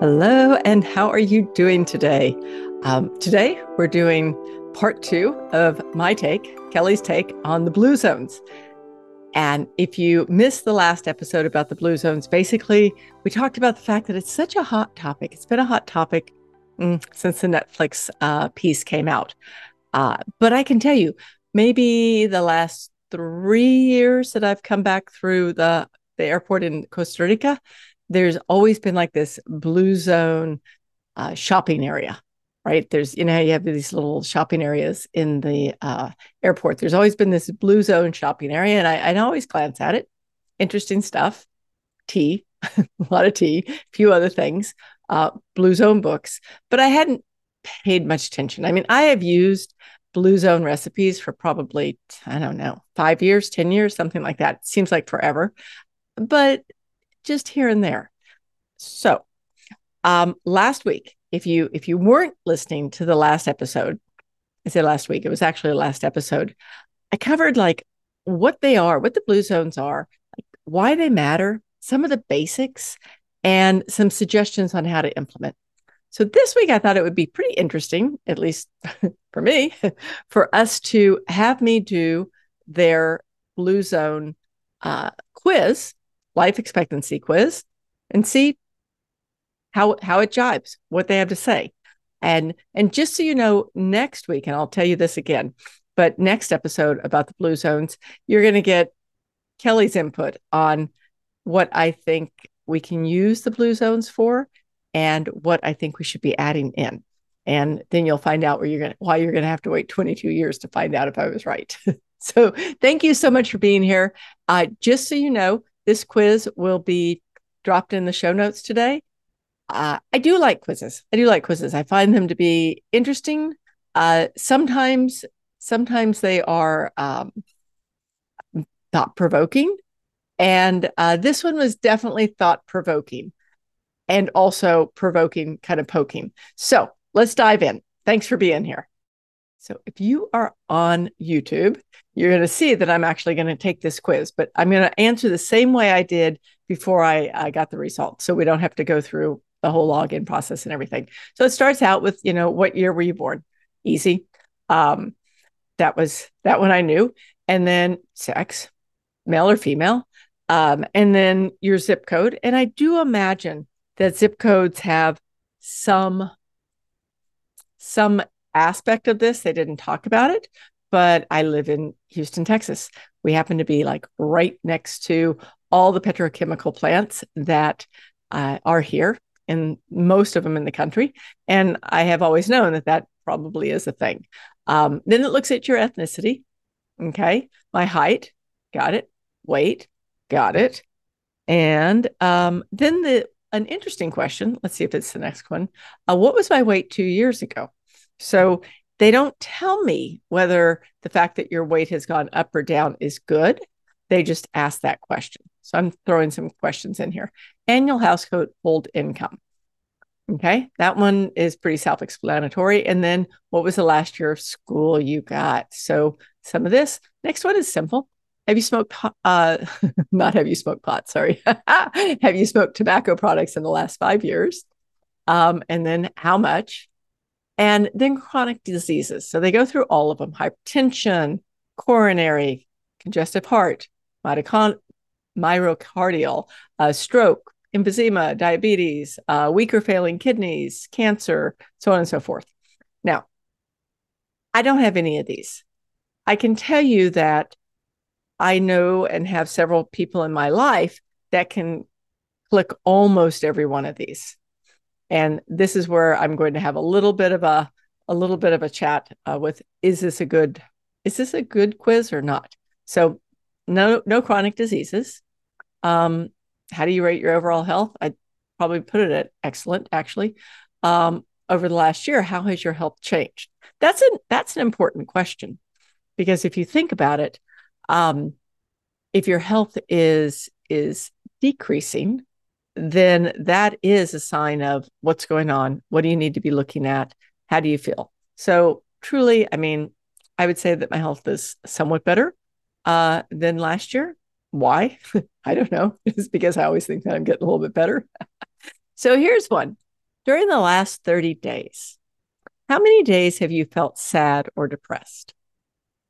Hello, and how are you doing today? Um, today, we're doing part two of my take, Kelly's take on the blue zones. And if you missed the last episode about the blue zones, basically, we talked about the fact that it's such a hot topic. It's been a hot topic mm, since the Netflix uh, piece came out. Uh, but I can tell you, maybe the last three years that I've come back through the, the airport in Costa Rica, there's always been like this blue zone uh, shopping area, right? There's, you know, you have these little shopping areas in the uh, airport. There's always been this blue zone shopping area, and I, I always glance at it. Interesting stuff. Tea, a lot of tea, a few other things, uh, blue zone books, but I hadn't paid much attention. I mean, I have used blue zone recipes for probably, I don't know, five years, 10 years, something like that. It seems like forever. But just here and there. So, um, last week, if you if you weren't listening to the last episode, I said last week, it was actually the last episode. I covered like what they are, what the blue zones are, like why they matter, some of the basics, and some suggestions on how to implement. So this week, I thought it would be pretty interesting, at least for me, for us to have me do their blue zone uh, quiz life expectancy quiz and see how how it jibes, what they have to say. And and just so you know, next week, and I'll tell you this again, but next episode about the blue zones, you're going to get Kelly's input on what I think we can use the blue zones for and what I think we should be adding in. And then you'll find out where you're going why you're going to have to wait 22 years to find out if I was right. so thank you so much for being here. Uh, just so you know, this quiz will be dropped in the show notes today. Uh, I do like quizzes. I do like quizzes. I find them to be interesting. Uh, sometimes, sometimes they are um, thought provoking, and uh, this one was definitely thought provoking, and also provoking, kind of poking. So let's dive in. Thanks for being here. So if you are on YouTube, you're going to see that I'm actually going to take this quiz, but I'm going to answer the same way I did before I, I got the results. So we don't have to go through the whole login process and everything. So it starts out with, you know, what year were you born? Easy. Um, that was that one I knew. And then sex, male or female. Um, and then your zip code. And I do imagine that zip codes have some some aspect of this. They didn't talk about it, but I live in Houston, Texas. We happen to be like right next to all the petrochemical plants that uh, are here, and most of them in the country. And I have always known that that probably is a thing. Um, then it looks at your ethnicity. Okay. My height, got it. Weight, got it. And um, then the an interesting question. Let's see if it's the next one. Uh, what was my weight two years ago? So they don't tell me whether the fact that your weight has gone up or down is good. They just ask that question. So I'm throwing some questions in here. Annual household income. Okay, that one is pretty self explanatory. And then what was the last year of school you got? So some of this. Next one is simple. Have you smoked, uh, not have you smoked pot, sorry. have you smoked tobacco products in the last five years? Um, and then how much? And then chronic diseases. So they go through all of them hypertension, coronary, congestive heart, myocardial, uh, stroke, emphysema, diabetes, uh, weak or failing kidneys, cancer, so on and so forth. Now, I don't have any of these. I can tell you that I know and have several people in my life that can click almost every one of these. And this is where I'm going to have a little bit of a a little bit of a chat uh, with is this a good is this a good quiz or not? So no no chronic diseases. Um, how do you rate your overall health? I probably put it at excellent actually. Um, over the last year, how has your health changed? That's an that's an important question because if you think about it, um, if your health is is decreasing, then that is a sign of what's going on. What do you need to be looking at? How do you feel? So, truly, I mean, I would say that my health is somewhat better uh, than last year. Why? I don't know. It's because I always think that I'm getting a little bit better. so, here's one during the last 30 days, how many days have you felt sad or depressed?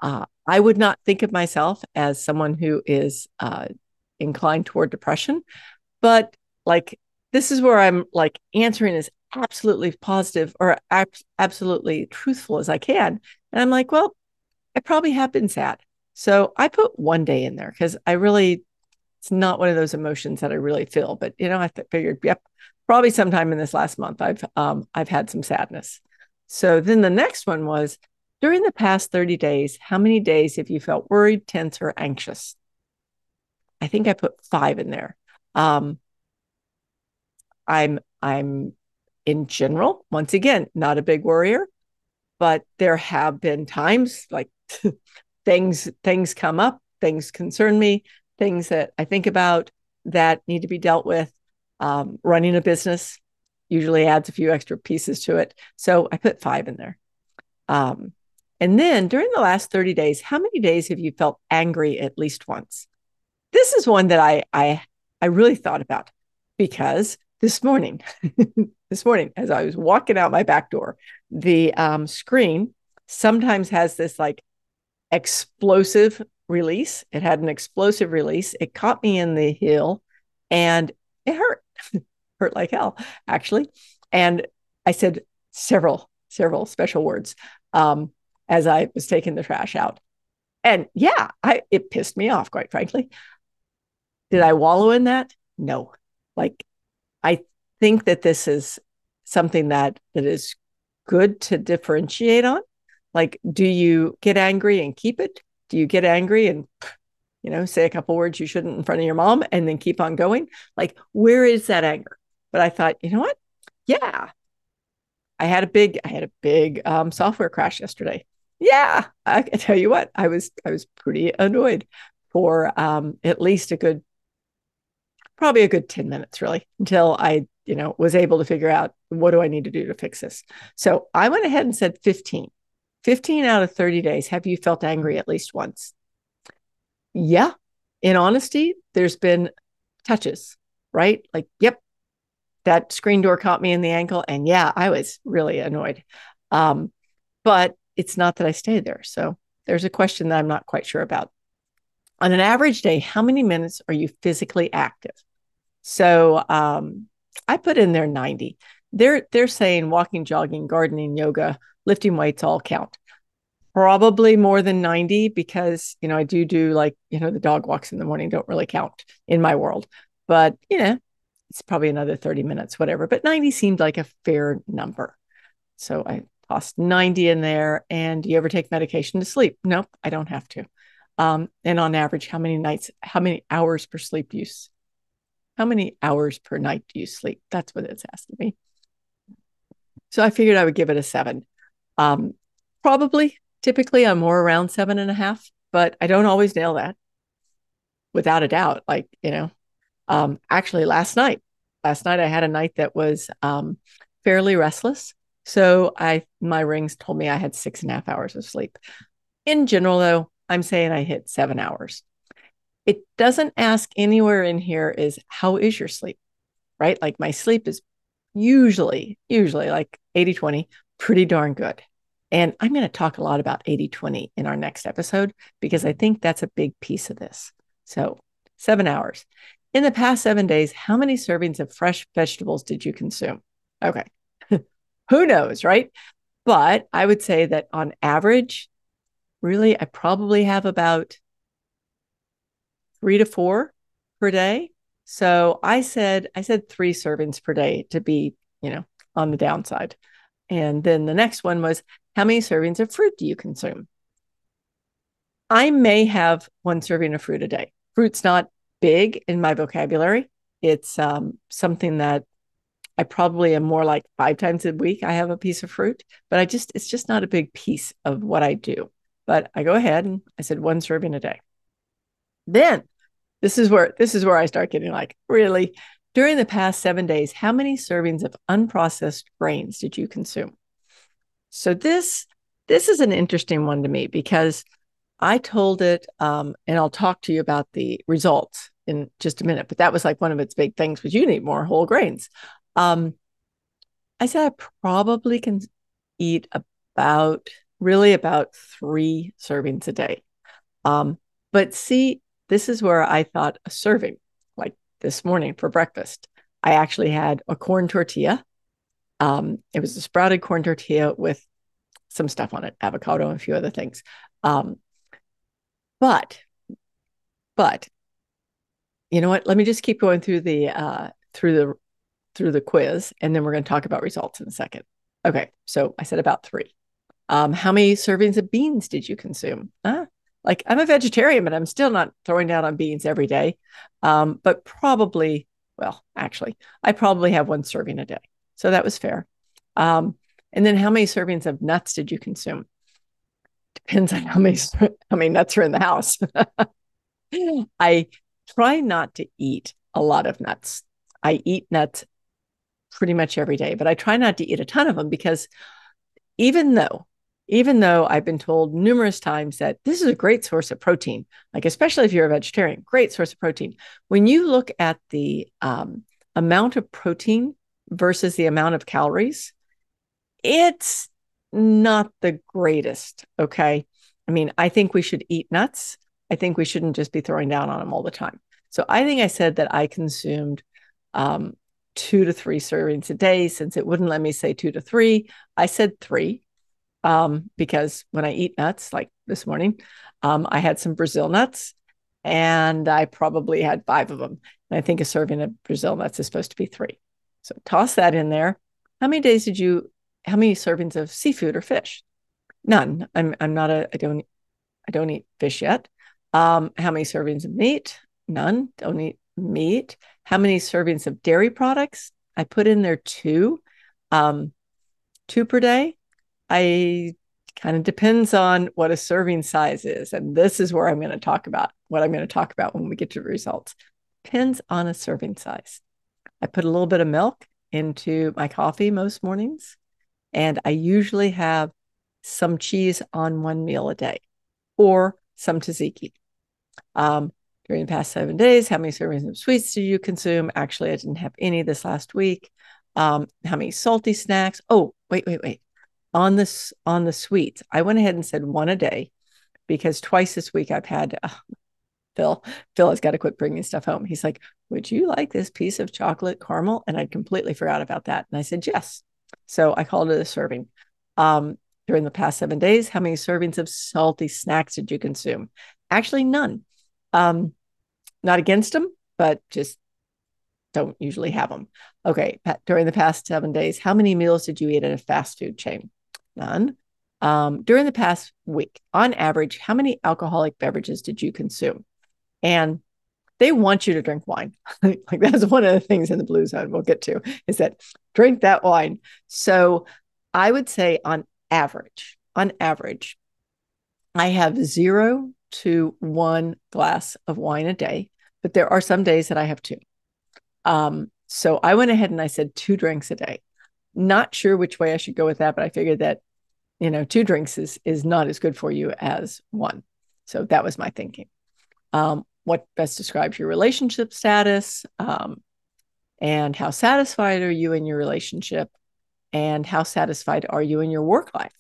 Uh, I would not think of myself as someone who is uh, inclined toward depression, but like this is where I'm like answering as absolutely positive or ab- absolutely truthful as I can. And I'm like, well, I probably have been sad. So I put one day in there because I really, it's not one of those emotions that I really feel. But you know, I th- figured, yep, probably sometime in this last month, I've um, I've had some sadness. So then the next one was during the past 30 days, how many days have you felt worried, tense, or anxious? I think I put five in there. Um, I'm I'm in general, once again, not a big worrier, but there have been times like things things come up, things concern me, things that I think about that need to be dealt with. Um, running a business usually adds a few extra pieces to it, so I put five in there. Um, and then during the last 30 days, how many days have you felt angry at least once? This is one that I I I really thought about because this morning, this morning, as I was walking out my back door, the um, screen sometimes has this like explosive release. It had an explosive release. It caught me in the heel and it hurt, hurt like hell, actually. And I said several, several special words um, as I was taking the trash out. And yeah, I it pissed me off, quite frankly. Did I wallow in that? No. Like I think that this is something that that is good to differentiate on. Like, do you get angry and keep it? Do you get angry and you know say a couple words you shouldn't in front of your mom and then keep on going? Like, where is that anger? But I thought, you know what? Yeah, I had a big I had a big um, software crash yesterday. Yeah, I can tell you what, I was I was pretty annoyed for um, at least a good probably a good 10 minutes really until I, you know, was able to figure out what do I need to do to fix this. So I went ahead and said 15. 15 out of 30 days have you felt angry at least once? Yeah. In honesty, there's been touches, right? Like, yep, that screen door caught me in the ankle. And yeah, I was really annoyed. Um, but it's not that I stayed there. So there's a question that I'm not quite sure about. On an average day, how many minutes are you physically active? So um, I put in there 90. They're they're saying walking, jogging, gardening, yoga, lifting weights all count. Probably more than 90 because you know I do do like you know the dog walks in the morning don't really count in my world. But you know, it's probably another 30 minutes, whatever. But 90 seemed like a fair number. So I tossed 90 in there. And do you ever take medication to sleep? Nope, I don't have to. Um, and on average, how many nights, how many hours per sleep use how many hours per night do you sleep? That's what it's asking me. So I figured I would give it a seven. Um, probably, typically, I'm more around seven and a half, but I don't always nail that without a doubt. Like, you know, um, actually, last night, last night I had a night that was um, fairly restless. So I, my rings told me I had six and a half hours of sleep. In general, though, I'm saying I hit seven hours. It doesn't ask anywhere in here is how is your sleep, right? Like my sleep is usually, usually like 80 20, pretty darn good. And I'm going to talk a lot about 80 20 in our next episode because I think that's a big piece of this. So, seven hours. In the past seven days, how many servings of fresh vegetables did you consume? Okay. Who knows, right? But I would say that on average, really, I probably have about three to four per day. So I said, I said three servings per day to be, you know, on the downside. And then the next one was, how many servings of fruit do you consume? I may have one serving of fruit a day. Fruit's not big in my vocabulary. It's um, something that I probably am more like five times a week. I have a piece of fruit, but I just, it's just not a big piece of what I do. But I go ahead and I said one serving a day. Then this is where this is where I start getting like, really? During the past seven days, how many servings of unprocessed grains did you consume? So this this is an interesting one to me because I told it, um, and I'll talk to you about the results in just a minute. But that was like one of its big things was you need more whole grains. Um, I said I probably can eat about really about three servings a day. Um, but see, this is where I thought a serving, like this morning for breakfast, I actually had a corn tortilla. Um, it was a sprouted corn tortilla with some stuff on it, avocado and a few other things. Um, but, but, you know what? Let me just keep going through the uh, through the through the quiz, and then we're going to talk about results in a second. Okay, so I said about three. Um, how many servings of beans did you consume? Uh, like I'm a vegetarian, but I'm still not throwing down on beans every day. Um, but probably, well, actually, I probably have one serving a day. So that was fair. Um, and then how many servings of nuts did you consume? Depends on how many how many nuts are in the house. I try not to eat a lot of nuts. I eat nuts pretty much every day, but I try not to eat a ton of them because even though even though I've been told numerous times that this is a great source of protein, like especially if you're a vegetarian, great source of protein. When you look at the um, amount of protein versus the amount of calories, it's not the greatest. Okay. I mean, I think we should eat nuts. I think we shouldn't just be throwing down on them all the time. So I think I said that I consumed um, two to three servings a day. Since it wouldn't let me say two to three, I said three um, because when I eat nuts, like this morning, um, I had some Brazil nuts and I probably had five of them. And I think a serving of Brazil nuts is supposed to be three. So toss that in there. How many days did you, how many servings of seafood or fish? None. I'm, I'm not a, I don't, I don't eat fish yet. Um, how many servings of meat? None. Don't eat meat. How many servings of dairy products? I put in there two, um, two per day. I kind of depends on what a serving size is. And this is where I'm going to talk about what I'm going to talk about when we get to the results. Depends on a serving size. I put a little bit of milk into my coffee most mornings, and I usually have some cheese on one meal a day or some tzatziki. Um, during the past seven days, how many servings of sweets do you consume? Actually, I didn't have any this last week. Um, how many salty snacks? Oh, wait, wait, wait on this on the sweets, I went ahead and said one a day because twice this week I've had uh, Phil. Phil has got to quit bringing stuff home. He's like, "Would you like this piece of chocolate caramel?" And I'd completely forgot about that. And I said yes. So I called it a serving. Um, during the past seven days, how many servings of salty snacks did you consume? Actually, none. Um, not against them, but just don't usually have them. Okay, during the past seven days, how many meals did you eat at a fast food chain? None. Um, during the past week, on average, how many alcoholic beverages did you consume? And they want you to drink wine. like that's one of the things in the blue zone we'll get to is that drink that wine. So I would say on average, on average, I have zero to one glass of wine a day, but there are some days that I have two. Um, so I went ahead and I said two drinks a day. Not sure which way I should go with that, but I figured that you know two drinks is is not as good for you as one. So that was my thinking. Um, what best describes your relationship status, um, and how satisfied are you in your relationship, and how satisfied are you in your work life?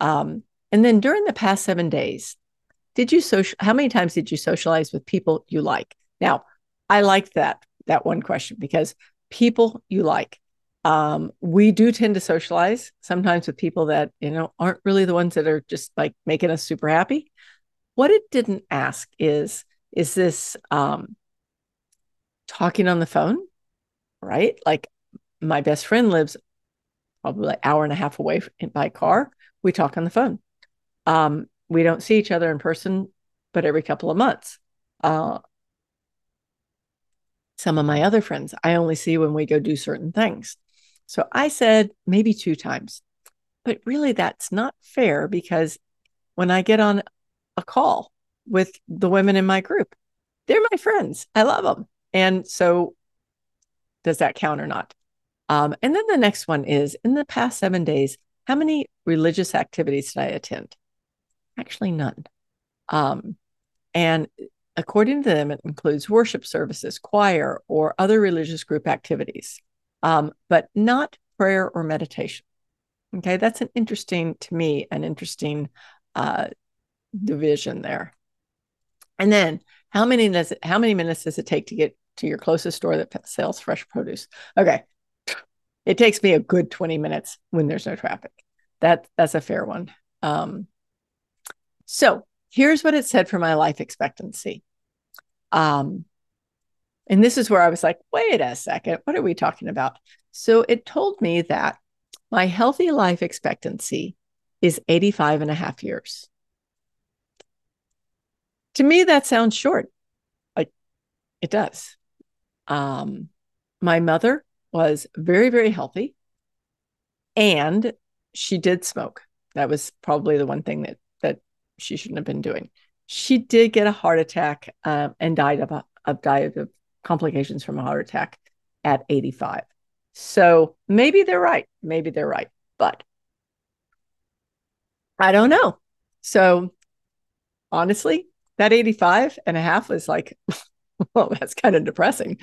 Um, and then during the past seven days, did you social? How many times did you socialize with people you like? Now, I like that that one question because people you like um, we do tend to socialize sometimes with people that you know aren't really the ones that are just like making us super happy. What it didn't ask is is this um, talking on the phone right? Like my best friend lives probably an hour and a half away by car. We talk on the phone. Um, we don't see each other in person but every couple of months. Uh, some of my other friends i only see when we go do certain things so I said maybe two times. But really, that's not fair because when I get on a call with the women in my group, they're my friends. I love them. And so, does that count or not? Um, and then the next one is in the past seven days, how many religious activities did I attend? Actually, none. Um, and according to them, it includes worship services, choir, or other religious group activities um, but not prayer or meditation. Okay, that's an interesting to me, an interesting uh, division there. And then how many does it, how many minutes does it take to get to your closest store that sells fresh produce? Okay. It takes me a good 20 minutes when there's no traffic. That that's a fair one. Um, so here's what it said for my life expectancy. Um, and this is where I was like, wait a second, what are we talking about? So it told me that my healthy life expectancy is 85 and a half years. To me, that sounds short. Like it does. Um, my mother was very, very healthy and she did smoke. That was probably the one thing that that she shouldn't have been doing. She did get a heart attack um, and died of, of died of complications from a heart attack at 85. So maybe they're right. Maybe they're right. But I don't know. So honestly, that 85 and a half was like, well, that's kind of depressing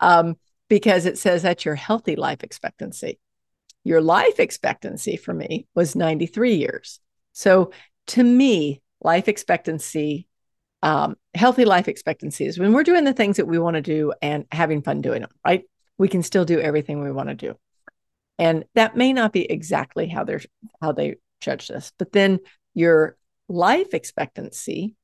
um, because it says that's your healthy life expectancy. Your life expectancy for me was 93 years. So to me, life expectancy, um, healthy life expectancy is when we're doing the things that we want to do and having fun doing them, right? We can still do everything we want to do. And that may not be exactly how they're how they judge this, but then your life expectancy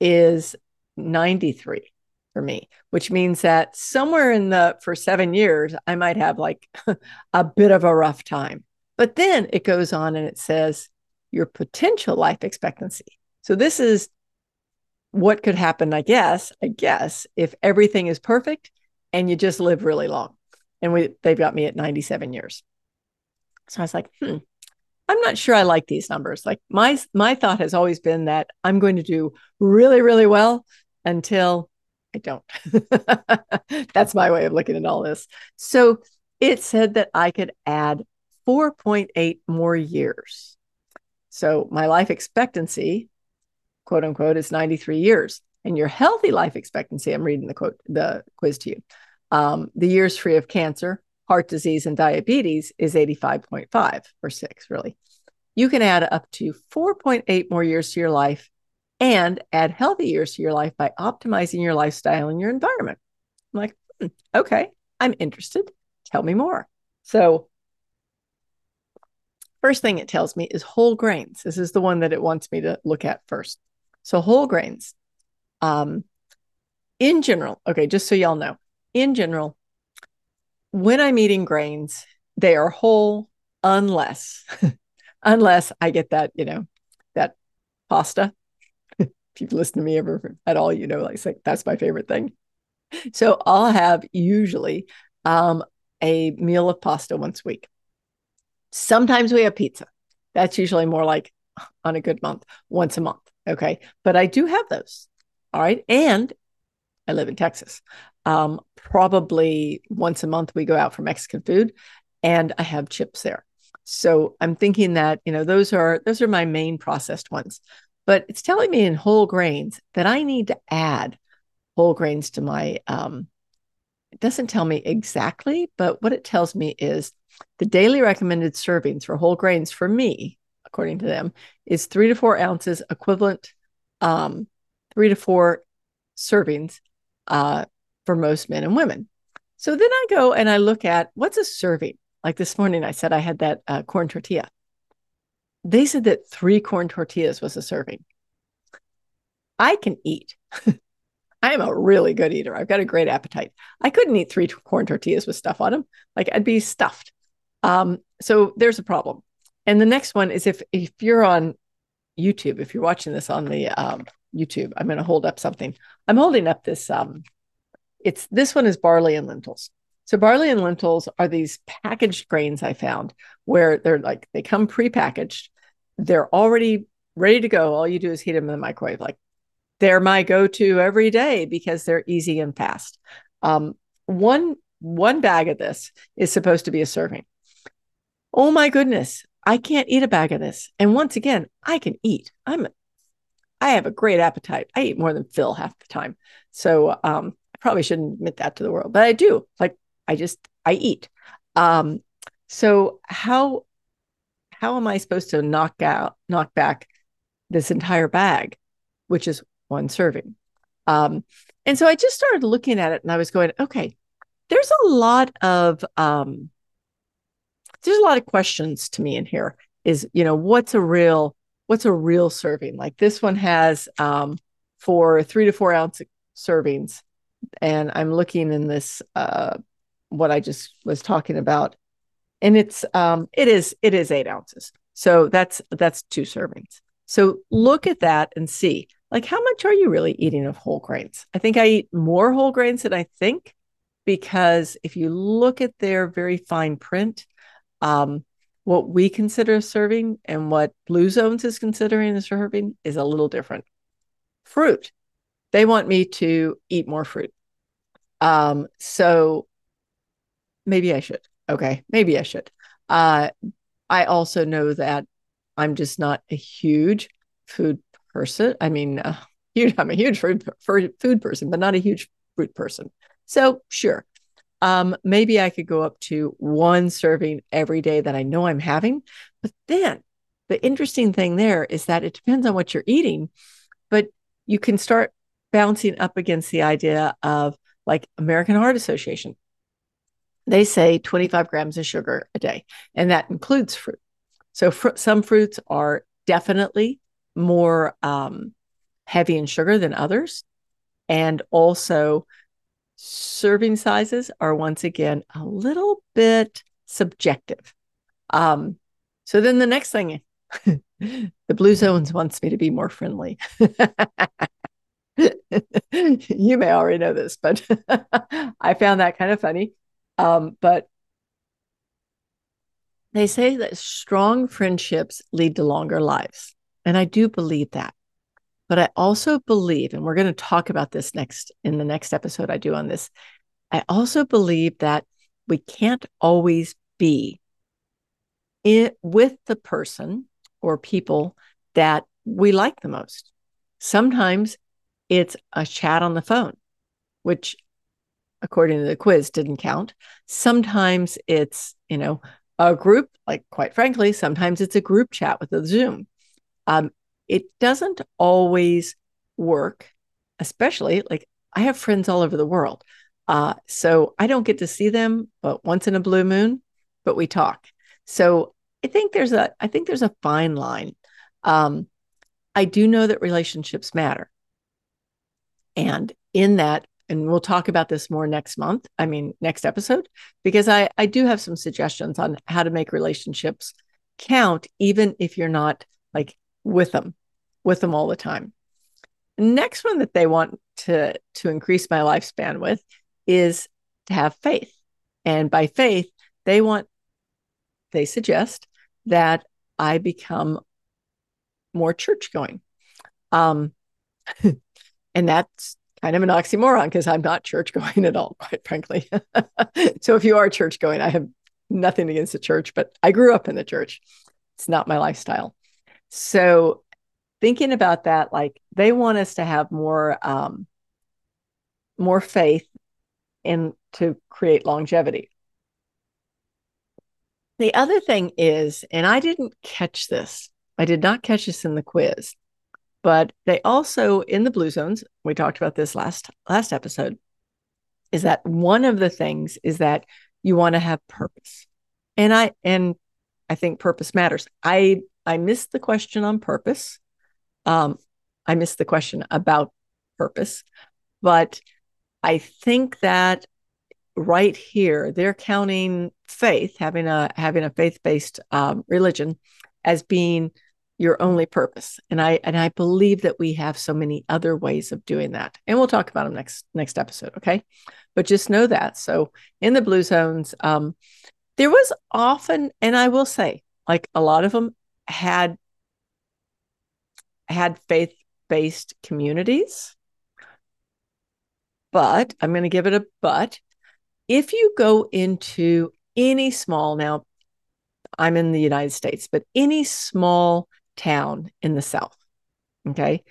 is 93 for me, which means that somewhere in the for seven years, I might have like a bit of a rough time. But then it goes on and it says your potential life expectancy. So this is what could happen, I guess, I guess, if everything is perfect and you just live really long. And we they've got me at 97 years. So I was like, hmm, I'm not sure I like these numbers. Like my my thought has always been that I'm going to do really, really well until I don't. That's my way of looking at all this. So it said that I could add 4.8 more years. So my life expectancy, quote unquote, is 93 years. And your healthy life expectancy, I'm reading the quote, the quiz to you. Um, the years free of cancer, heart disease, and diabetes is 85.5 or six, really. You can add up to 4.8 more years to your life and add healthy years to your life by optimizing your lifestyle and your environment. I'm like, hmm, okay, I'm interested. Tell me more. So, first thing it tells me is whole grains. This is the one that it wants me to look at first. So, whole grains. Um, in general, okay, just so y'all know, in general, when I'm eating grains, they are whole unless, unless I get that, you know, that pasta if you've listened to me ever at all, you know, like, like that's my favorite thing. So I'll have usually um, a meal of pasta once a week. Sometimes we have pizza. That's usually more like on a good month, once a month. Okay. But I do have those. All right. And I live in Texas. Um, probably once a month we go out for Mexican food and I have chips there. So I'm thinking that, you know, those are those are my main processed ones but it's telling me in whole grains that I need to add whole grains to my um it doesn't tell me exactly, but what it tells me is the daily recommended servings for whole grains for me, according to them, is three to four ounces equivalent, um, three to four servings uh, for most men and women. So then I go and I look at what's a serving. Like this morning, I said I had that uh, corn tortilla they said that three corn tortillas was a serving. I can eat. I am a really good eater. I've got a great appetite. I couldn't eat three corn tortillas with stuff on them. Like I'd be stuffed. Um, so there's a problem. And the next one is if if you're on YouTube, if you're watching this on the um, YouTube, I'm going to hold up something. I'm holding up this. Um, it's this one is barley and lentils. So barley and lentils are these packaged grains I found where they're like they come pre-packaged. They're already ready to go. All you do is heat them in the microwave. Like they're my go-to every day because they're easy and fast. Um, one one bag of this is supposed to be a serving. Oh my goodness, I can't eat a bag of this. And once again, I can eat. I'm I have a great appetite. I eat more than Phil half the time. So um, I probably shouldn't admit that to the world, but I do. Like I just I eat. Um, So how how am I supposed to knock out knock back this entire bag, which is one serving? Um, and so I just started looking at it and I was going, okay, there's a lot of um, there's a lot of questions to me in here. Is you know what's a real what's a real serving? Like this one has um, for three to four ounce servings, and I'm looking in this uh, what I just was talking about, and it's um, it is it is eight ounces. So that's that's two servings. So look at that and see like how much are you really eating of whole grains? I think I eat more whole grains than I think because if you look at their very fine print, um, what we consider serving and what Blue Zones is considering a serving is a little different. Fruit, they want me to eat more fruit. Um, so maybe I should. Okay, maybe I should. Uh, I also know that I'm just not a huge food person. I mean, uh, huge, I'm a huge food, food person, but not a huge fruit person. So sure, um, maybe I could go up to one serving every day that I know I'm having. But then the interesting thing there is that it depends on what you're eating, but you can start bouncing up against the idea of like American Heart Association. They say 25 grams of sugar a day, and that includes fruit. So fr- some fruits are definitely more um, heavy in sugar than others. And also, serving sizes are once again a little bit subjective. Um, so then the next thing, the Blue Zones wants me to be more friendly. you may already know this, but I found that kind of funny. Um, but they say that strong friendships lead to longer lives. And I do believe that. But I also believe, and we're going to talk about this next in the next episode I do on this. I also believe that we can't always be it with the person or people that we like the most. Sometimes it's a chat on the phone, which according to the quiz didn't count. Sometimes it's, you know, a group, like quite frankly, sometimes it's a group chat with a Zoom. Um, it doesn't always work, especially like I have friends all over the world. Uh, so I don't get to see them, but once in a blue moon, but we talk. So I think there's a I think there's a fine line. Um, I do know that relationships matter. And in that, and we'll talk about this more next month, I mean next episode, because I, I do have some suggestions on how to make relationships count, even if you're not like with them, with them all the time. Next one that they want to to increase my lifespan with is to have faith. And by faith, they want they suggest that I become more church going. Um and that's kind of an oxymoron because I'm not church going at all, quite frankly. so if you are church going, I have nothing against the church, but I grew up in the church. It's not my lifestyle. So thinking about that, like they want us to have more um, more faith in to create longevity. The other thing is, and I didn't catch this, I did not catch this in the quiz, but they also in the blue zones, we talked about this last last episode, is that one of the things is that you want to have purpose. And I and I think purpose matters. I I missed the question on purpose. Um, I missed the question about purpose, but I think that right here they're counting faith, having a having a faith based um, religion, as being your only purpose. And I and I believe that we have so many other ways of doing that, and we'll talk about them next next episode. Okay, but just know that. So in the blue zones, um, there was often, and I will say, like a lot of them had had faith based communities. But I'm going to give it a but. If you go into any small, now I'm in the United States, but any small town in the South, okay,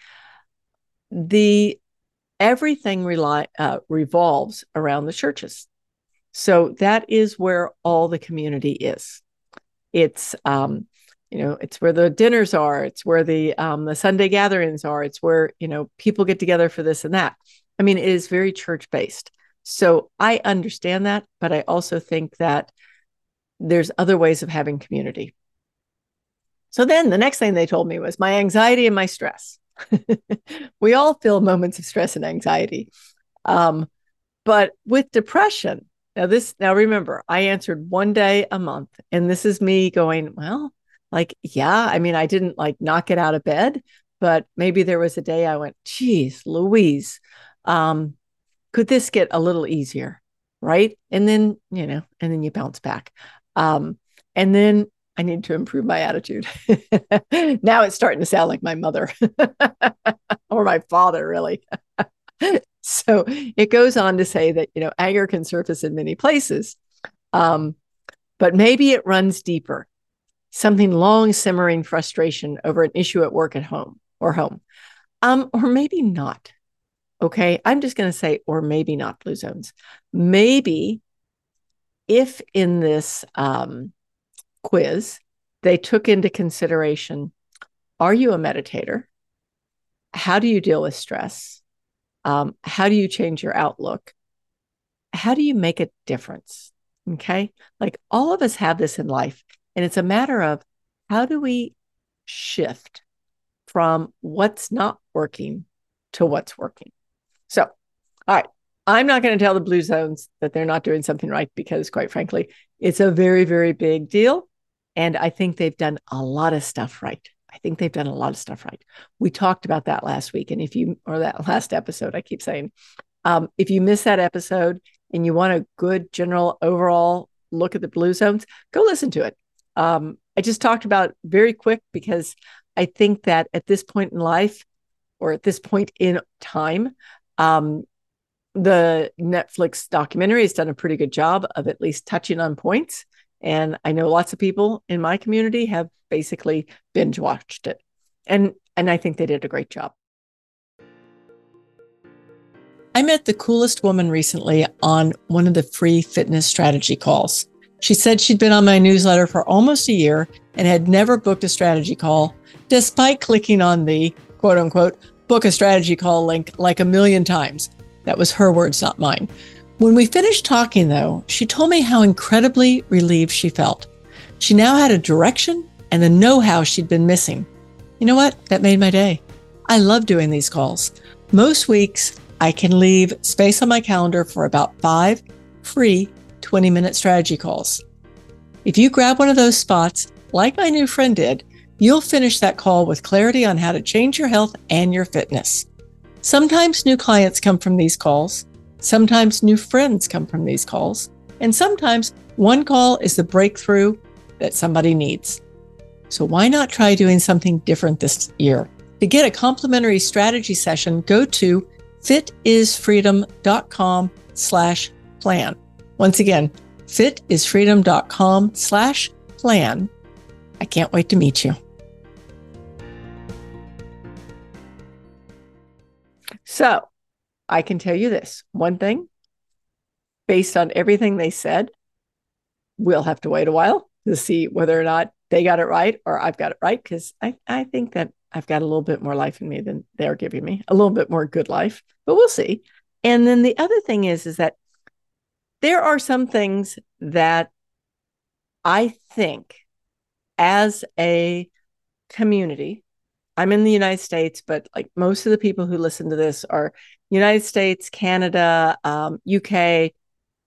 the everything rely, uh, revolves around the churches. So that is where all the community is. It's um, you know, it's where the dinners are, it's where the um, the Sunday gatherings are, it's where you know people get together for this and that. I mean, it is very church based. So I understand that, but I also think that there's other ways of having community. So then the next thing they told me was my anxiety and my stress. we all feel moments of stress and anxiety. Um, but with depression, now this now remember, I answered one day a month, and this is me going, well, like, yeah, I mean, I didn't like not get out of bed, but maybe there was a day I went, geez, Louise, um, could this get a little easier? Right. And then, you know, and then you bounce back. Um, and then I need to improve my attitude. now it's starting to sound like my mother or my father, really. so it goes on to say that, you know, anger can surface in many places, um, but maybe it runs deeper something long simmering frustration over an issue at work at home or home. Um, or maybe not. Okay. I'm just going to say, or maybe not blue zones. Maybe if in this um, quiz they took into consideration are you a meditator? How do you deal with stress? Um, how do you change your outlook? How do you make a difference? Okay. Like all of us have this in life. And it's a matter of how do we shift from what's not working to what's working. So, all right, I'm not going to tell the blue zones that they're not doing something right because, quite frankly, it's a very, very big deal. And I think they've done a lot of stuff right. I think they've done a lot of stuff right. We talked about that last week. And if you, or that last episode, I keep saying, um, if you miss that episode and you want a good general overall look at the blue zones, go listen to it. Um, I just talked about very quick because I think that at this point in life or at this point in time, um, the Netflix documentary has done a pretty good job of at least touching on points. And I know lots of people in my community have basically binge watched it. And and I think they did a great job. I met the coolest woman recently on one of the free fitness strategy calls. She said she'd been on my newsletter for almost a year and had never booked a strategy call, despite clicking on the quote unquote book a strategy call link like a million times. That was her words, not mine. When we finished talking, though, she told me how incredibly relieved she felt. She now had a direction and the know how she'd been missing. You know what? That made my day. I love doing these calls. Most weeks, I can leave space on my calendar for about five free 20 minute strategy calls. If you grab one of those spots, like my new friend did, you'll finish that call with clarity on how to change your health and your fitness. Sometimes new clients come from these calls, sometimes new friends come from these calls, and sometimes one call is the breakthrough that somebody needs. So why not try doing something different this year? To get a complimentary strategy session, go to fitisfreedom.com slash plan. Once again, fitisfreedom.com slash plan. I can't wait to meet you. So I can tell you this one thing based on everything they said, we'll have to wait a while to see whether or not they got it right or I've got it right. Because I, I think that I've got a little bit more life in me than they're giving me, a little bit more good life, but we'll see. And then the other thing is, is that there are some things that I think as a community, I'm in the United States, but like most of the people who listen to this are United States, Canada, um, UK,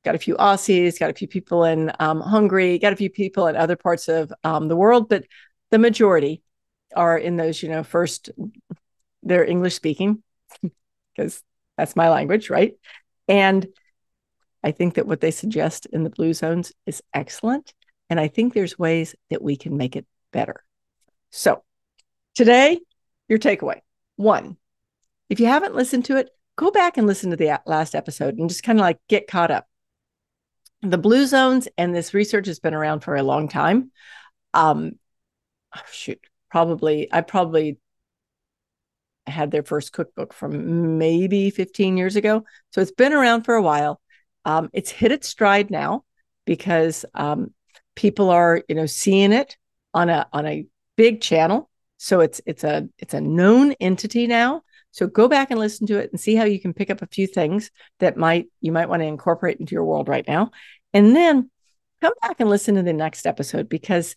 got a few Aussies, got a few people in um, Hungary, got a few people in other parts of um, the world, but the majority are in those, you know, first, they're English speaking because that's my language, right? And I think that what they suggest in the blue zones is excellent. And I think there's ways that we can make it better. So today, your takeaway one, if you haven't listened to it, go back and listen to the last episode and just kind of like get caught up. The blue zones and this research has been around for a long time. Um, oh, shoot, probably, I probably had their first cookbook from maybe 15 years ago. So it's been around for a while. Um, it's hit its stride now because um, people are, you know, seeing it on a on a big channel. So it's it's a it's a known entity now. So go back and listen to it and see how you can pick up a few things that might you might want to incorporate into your world right now. And then come back and listen to the next episode because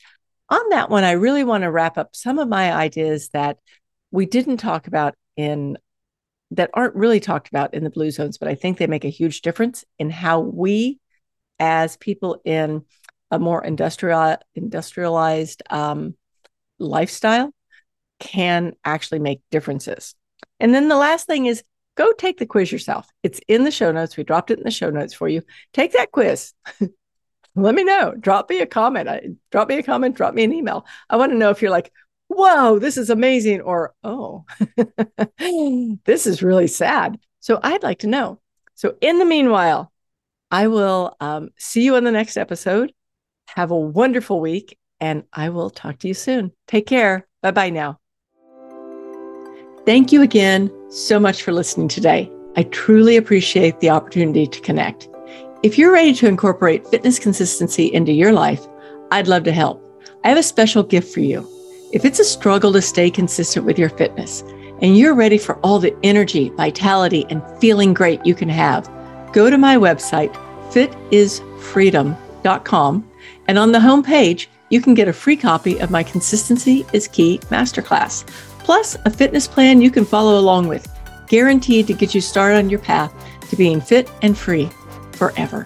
on that one I really want to wrap up some of my ideas that we didn't talk about in that aren't really talked about in the blue zones, but I think they make a huge difference in how we as people in a more industrial industrialized um, lifestyle can actually make differences. And then the last thing is go take the quiz yourself. It's in the show notes. We dropped it in the show notes for you. Take that quiz. Let me know. Drop me a comment. drop me a comment. Drop me an email. I want to know if you're like, whoa, this is amazing, or oh, this is really sad. So I'd like to know. So in the meanwhile, I will um, see you on the next episode. Have a wonderful week, and I will talk to you soon. Take care. Bye bye now. Thank you again so much for listening today. I truly appreciate the opportunity to connect. If you're ready to incorporate fitness consistency into your life, I'd love to help. I have a special gift for you. If it's a struggle to stay consistent with your fitness and you're ready for all the energy, vitality, and feeling great you can have, go to my website, fitisfreedom.com, and on the homepage, you can get a free copy of my Consistency is Key Masterclass, plus a fitness plan you can follow along with, guaranteed to get you started on your path to being fit and free forever.